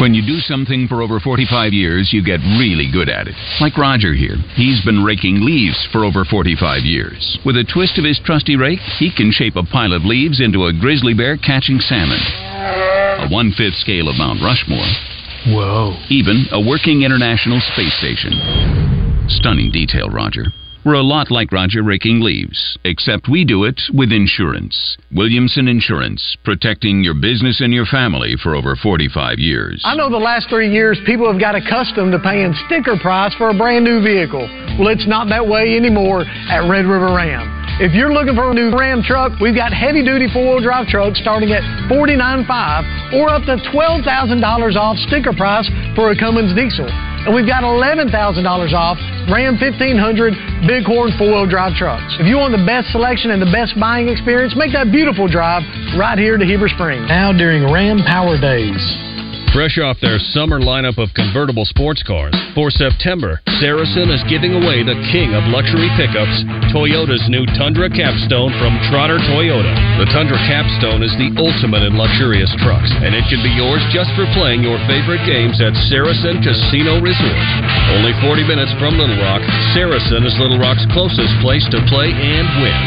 When you do something for over 45 years, you get really good at it. Like Roger here. He's been raking leaves for over 45 years. With a twist of his trusty rake, he can shape a pile of leaves into a grizzly bear catching salmon. A one fifth scale of Mount Rushmore. Whoa. Even a working International Space Station. Stunning detail, Roger. We're a lot like Roger raking leaves, except we do it with insurance. Williamson Insurance, protecting your business and your family for over 45 years. I know the last three years people have got accustomed to paying sticker price for a brand new vehicle. Well, it's not that way anymore at Red River Ram. If you're looking for a new Ram truck, we've got heavy duty four wheel drive trucks starting at $49.5 or up to $12,000 off sticker price for a Cummins diesel. And we've got $11,000 off Ram 1500 Bighorn four wheel drive trucks. If you want the best selection and the best buying experience, make that beautiful drive right here to Heber Springs. Now during Ram Power Days. Fresh off their summer lineup of convertible sports cars, for September, Saracen is giving away the king of luxury pickups, Toyota's new Tundra Capstone from Trotter Toyota. The Tundra Capstone is the ultimate in luxurious trucks, and it can be yours just for playing your favorite games at Saracen Casino Resort. Only 40 minutes from Little Rock, Saracen is Little Rock's closest place to play and win.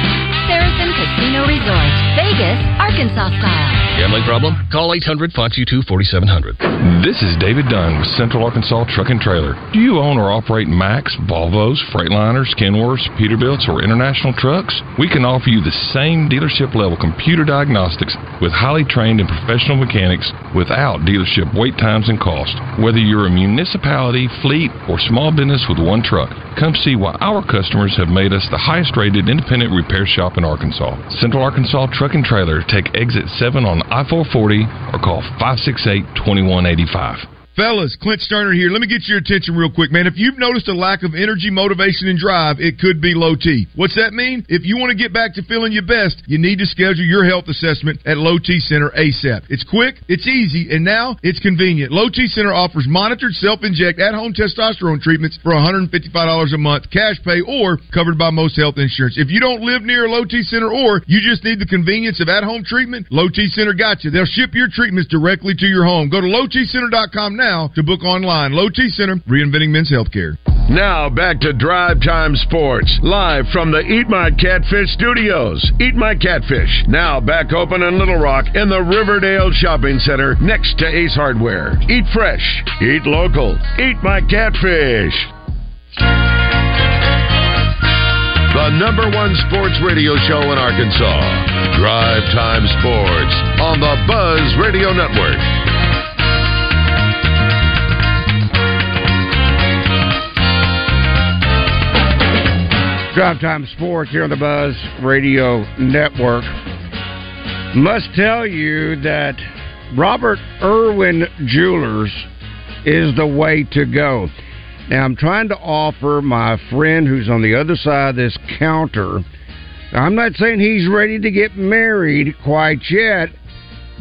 Saracen Casino Resort, Vegas, Arkansas style. Gambling problem? Call 800 522 4700. This is David Dunn with Central Arkansas Truck and Trailer. Do you own or operate Macks, Volvos, Freightliners, Kenworths, Peterbilts, or international trucks? We can offer you the same dealership level computer diagnostics with highly trained and professional mechanics without dealership wait times and cost. Whether you're a municipality, fleet, or small business with one truck, come see why our customers have made us the highest rated independent repair shop in Arkansas. Central Arkansas Truck and Trailer. Take exit 7 on I 440 or call 568 2185. Fellas, Clint Stoerner here. Let me get your attention real quick, man. If you've noticed a lack of energy, motivation, and drive, it could be low T. What's that mean? If you want to get back to feeling your best, you need to schedule your health assessment at Low T Center ASAP. It's quick, it's easy, and now it's convenient. Low T Center offers monitored self-inject at-home testosterone treatments for $155 a month, cash pay, or covered by most health insurance. If you don't live near a Low T Center or you just need the convenience of at-home treatment, Low T Center got you. They'll ship your treatments directly to your home. Go to lowtcenter.com now to book online. Low T Center, reinventing men's healthcare. Now back to Drive Time Sports, live from the Eat My Catfish studios. Eat My Catfish, now back open in Little Rock in the Riverdale Shopping Center next to Ace Hardware. Eat fresh, eat local, eat my catfish. The number one sports radio show in Arkansas. Drive Time Sports on the Buzz Radio Network. Drive Time Sports here on the Buzz Radio Network. Must tell you that Robert Irwin Jewelers is the way to go. Now, I'm trying to offer my friend who's on the other side of this counter. I'm not saying he's ready to get married quite yet,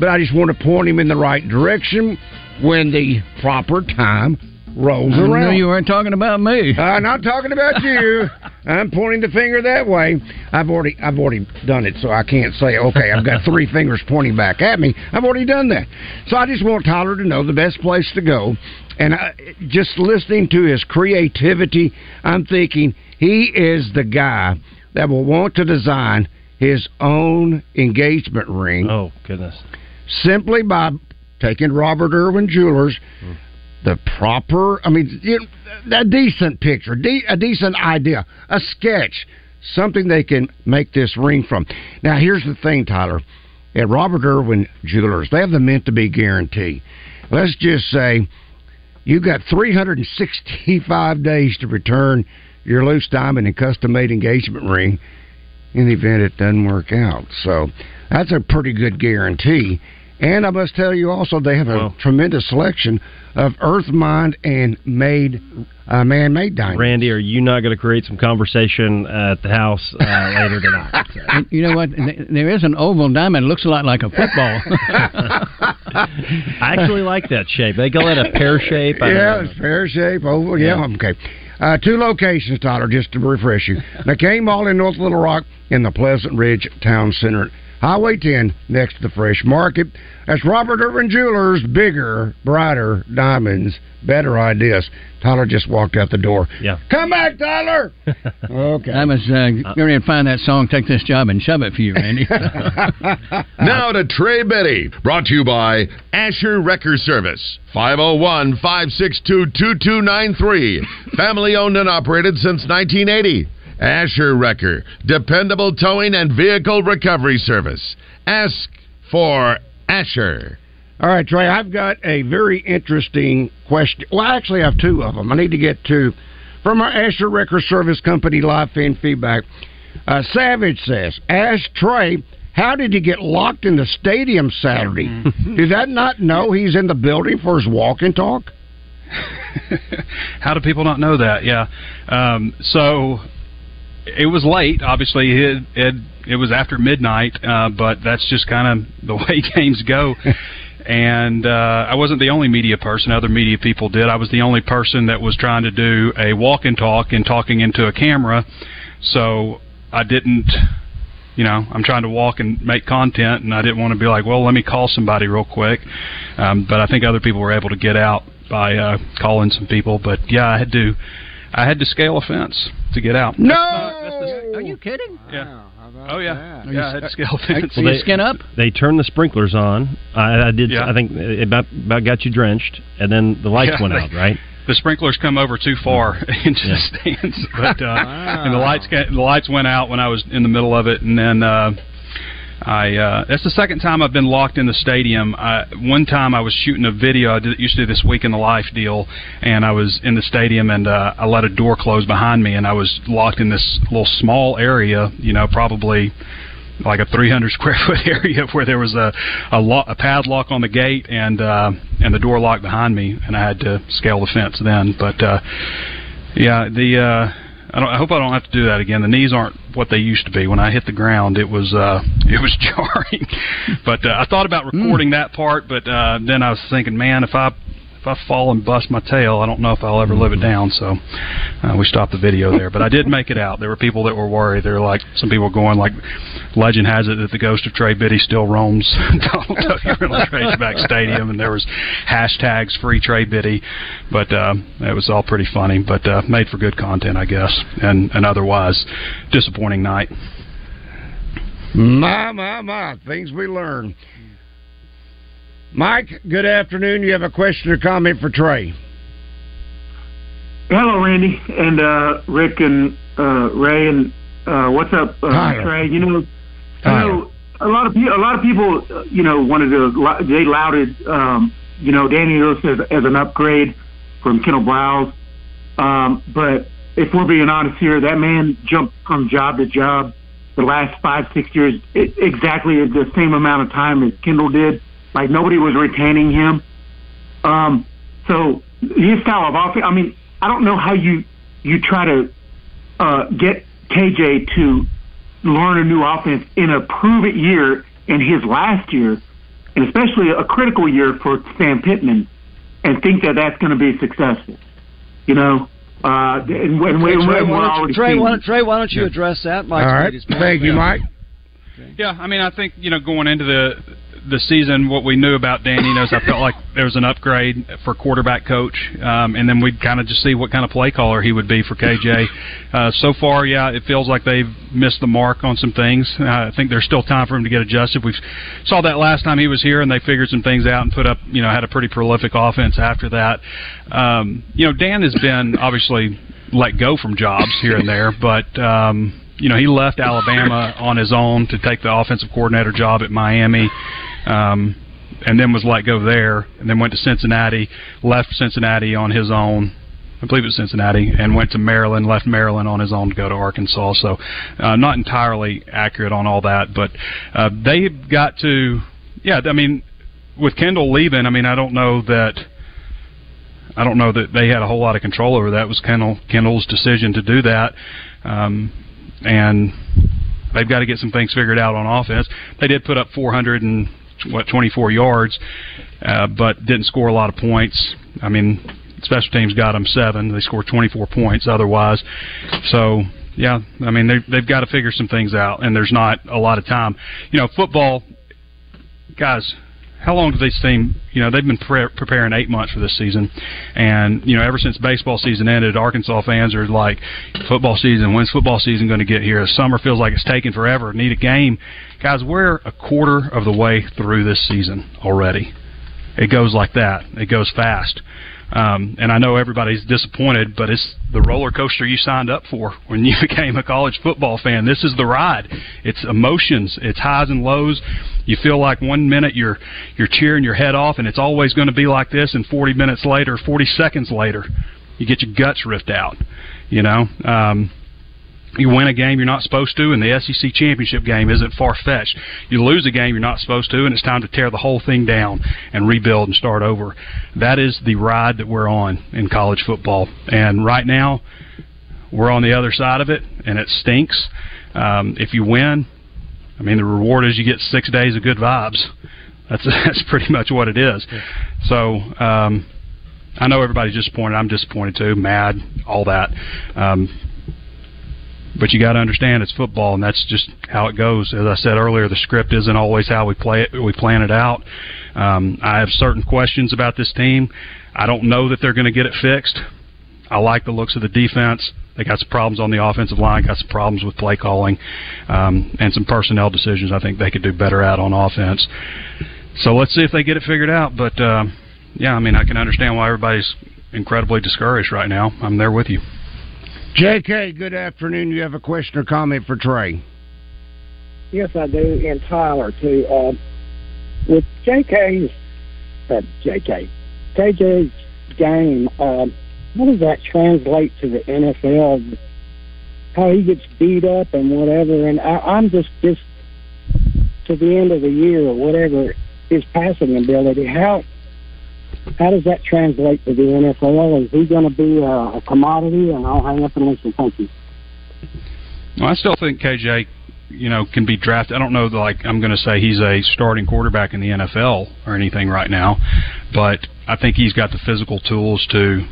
but I just want to point him in the right direction when the proper time rolls I around. you weren't talking about me. I'm not talking about you. I'm pointing the finger that way. I've already I've already done it, so I can't say okay. I've got three fingers pointing back at me. I've already done that. So I just want Tyler to know the best place to go. And I, just listening to his creativity, I'm thinking he is the guy that will want to design his own engagement ring. Oh goodness! Simply by taking Robert Irwin Jewelers mm. The proper i mean you know, a decent picture de- a decent idea a sketch something they can make this ring from. Now here's the thing tyler. At robert irwin jewelers they have the meant to be guarantee let's just say you've got 365 days to return your loose diamond and custom made engagement ring in the event it doesn't work out. So that's a pretty good guarantee And I must tell you also, they have a Well- tremendous selection of earth mined and made, uh, man-made diamonds. Randy, are you not going to create some conversation at the house uh, later tonight? And you know what? There is an oval diamond. Looks a lot like a football. I actually like that shape. They call it a pear shape. I yeah, it's fair shape. Oval. Yeah, Yeah. okay. Uh, two locations, Tyler, just to refresh you. McCain Mall in North Little Rock and the Pleasant Ridge Town Center. Highway 10 next to the Fresh Market. That's Robert Irwin Jewelers. Bigger, brighter diamonds, better ideas. Tyler just walked out the door. Yeah. Come back, Tyler. okay. I was uh, going to find that song, take this job, and shove it for you, Randy. Now to Trey Biddy, brought to you by Asher Wrecker Service. 501 562 2293. Family owned and operated since 1980. Asher Wrecker, dependable towing and vehicle recovery service. Ask for Asher. All right, Trey, I've got a very interesting question. Well, actually, I have two of them. I need to get to from our Asher Wrecker Service Company live fan feedback. Uh, Savage says, "Ask Trey, how did he get locked in the stadium Saturday? Did that not know he's in the building for his walk and talk?" How do people not know that? Yeah. Um, so it was late. Obviously, it it, it was after midnight, uh, but that's just kind of the way games go. and uh, I wasn't the only media person. Other media people did. I was the only person that was trying to do a walk and talk and talking into a camera. So I didn't. You know, I'm trying to walk and make content, and I didn't want to be like, well, let me call somebody real quick. Um, but I think other people were able to get out by uh, calling some people. But yeah, I had to, I had to scale a fence to get out. No, are you kidding? Yeah. Oh yeah, Are yeah. I had to scale a fence. Well, they- you skin up. They turned the sprinklers on. I, I did. Yeah. I think it about, about got you drenched, and then the lights Yeah, went they- out. Right. the sprinklers come over too far into Yeah. the stands, but uh, and the lights ca- the lights went out when I was in the middle of it, and then uh, I uh, that's the second time I've been locked in the stadium. I, one time I was shooting a video. I did, used to do this week in the life deal, and I was in the stadium, and uh, I let a door close behind me, and I was locked in this little small area. You know, probably like a 300 square foot area where there was a a, lo- a padlock on the gate and uh, and the door locked behind me, and I had to scale the fence then. But uh, yeah, the uh, I don't. I hope I don't have to do that again. The knees aren't what they used to be. When I hit the ground, it was uh, it was jarring. but uh, I thought about recording that part, but uh, then I was thinking, man, if I if I fall and bust my tail, I don't know if I'll ever live it down. So uh, we stopped the video there. But I did make it out. There were people that were worried. There were like, some people going like, legend has it that the ghost of Trey Biddy still roams Donald and Razorback Stadium, and there was hashtags free Trey Biddy. But uh, it was all pretty funny. But uh, made for good content, I guess, and and otherwise disappointing night. My, my, my. Things we learn. Mike, good afternoon. You have a question or comment for Trey? Hello, Randy and uh, Rick and uh, Ray and uh, what's up, uh, Trey? You know, I know a lot of pe- a lot of people, uh, you know, wanted to they lauded, um, you know, Danny Lewis as, as an upgrade from Kendall Briles. Um, but if we're being honest here, that man jumped from job to job the last five six years i exactly the same amount of time as Kendall did. Like nobody was retaining him. Um, so his style of offense. I mean, I don't know how you you try to uh, get KJ to learn a new offense in a prove it year in his last year, and especially a critical year for Sam Pittman, and think that that's going to be successful. You know, uh, and when, Okay, when, Trey, when we're why don't you, already Trey, why don't, Trey, why don't you Yeah. address that? Mike's All right. made his point. Thank you, Yeah. Mike. Yeah, I mean, I think you know going into the the season, what we knew about Dan Enos I felt like there was an upgrade for quarterback coach, um, and then we'd kind of just see what kind of play caller he would be for KJ. Uh, so far, yeah, it feels like they've missed the mark on some things. Uh, I think there's still time for him to get adjusted. We saw that last time he was here, and they figured some things out and put up, you know, had a pretty prolific offense after that. Um, you know, Dan has been obviously let go from jobs here and there, but. Um, you know, he left Alabama on his own to take the offensive coordinator job at Miami, um, and then was let go there, and then went to Cincinnati, left Cincinnati on his own. I believe it was Cincinnati, and went to Maryland, left Maryland on his own to go to Arkansas. So, uh, not entirely accurate on all that, but uh, they've got to, yeah, I mean, with Kendall leaving, I mean, I don't know that. I don't know that they had a whole lot of control over that. It was Kendall Kendall's decision to do that, um, and they've got to get some things figured out on offense. They did put up 400 and what 24 yards, uh, but didn't score a lot of points. I mean, special teams got them seven. They scored 24 points otherwise. So yeah, I mean they they've got to figure some things out, and there's not a lot of time. You know, football guys. How long does this team? You know, they've been pre- preparing eight months for this season, and you know, ever since baseball season ended, Arkansas fans are like, "Football season? When's football season going to get here?" Summer feels like it's taking forever. Need a game, guys. We're a quarter of the way through this season already. It goes like that. It goes fast. Um, and I know everybody's disappointed, but it's the roller coaster you signed up for when you became a college football fan. This is the ride. It's emotions. It's highs and lows. You feel like one minute you're you're cheering your head off, and it's always going to be like this. And 40 minutes later, 40 seconds later, you get your guts ripped out. You know. Um, you win a game you're not supposed to, and the SEC championship game isn't far fetched. You lose a game you're not supposed to, and it's time to tear the whole thing down and rebuild and start over. That is the ride that we're on in college football. And right now, we're on the other side of it, and it stinks. Um, if you win, I mean, the reward is you get six days of good vibes. That's that's pretty much what it is. So. Um, I know everybody's disappointed. I'm disappointed too, mad, all that. Um, but you got to understand it's football, and that's just how it goes. As I said earlier, the script isn't always how we play it. We plan it out. Um, I have certain questions about this team. I don't know that they're going to get it fixed. I like the looks of the defense. They got some problems on the offensive line, got some problems with play calling, um, and some personnel decisions. I think they could do better at on offense. So let's see if they get it figured out. But uh, yeah, I mean, I can understand why everybody's incredibly discouraged right now. I'm there with you. JK, good afternoon. You have a question or comment for Trey? Yes, I do, and Tyler too. Uh, with JK's, uh, JK, KJ's game, uh, how does that translate to the NFL? How he gets beat up and whatever, and I, I'm just just to the end of the year or whatever his passing ability. How how does that translate to the NFL? Is he going to be a, a commodity? And I'll hang up and listen. Thank you. Well, I still think KJ, you know, can be drafted. I don't know, like I'm going to say he's a starting quarterback in the NFL or anything right now, but I think he's got the physical tools to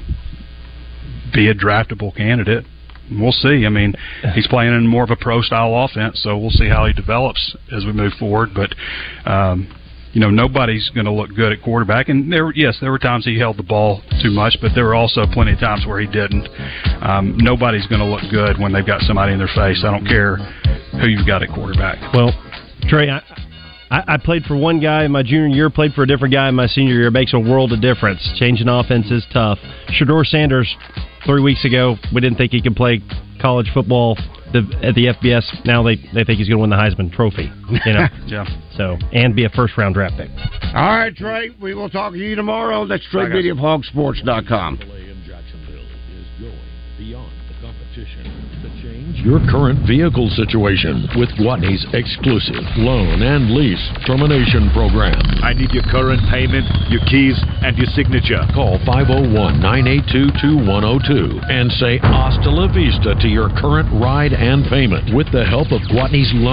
be a draftable candidate. We'll see. I mean, he's playing in more of a pro style offense, so we'll see how he develops as we move forward. But um, you know nobody's going to look good at quarterback. And there, yes, there were times he held the ball too much, but there were also plenty of times where he didn't. Um, nobody's going to look good when they've got somebody in their face. I don't care who you've got at quarterback. Well, Trey, I, I, played for one guy in my junior year, played for a different guy in my senior year. It makes a world of difference. Changing offense is tough. Shedeur Sanders, three weeks ago, we didn't think he could play college football the, at the FBS. Now they, they think he's going to win the Heisman Trophy. You know, yeah. So and be a first round draft pick. All right, Trey. We will talk to you tomorrow. That's Trey Biddy of HogSports.com. your current vehicle situation with Gwatney's exclusive loan and lease termination program. I need your current payment, your keys, and your signature. Call 501 982 2102 and say hasta la vista to your current ride and payment with the help of Gwatney's loan.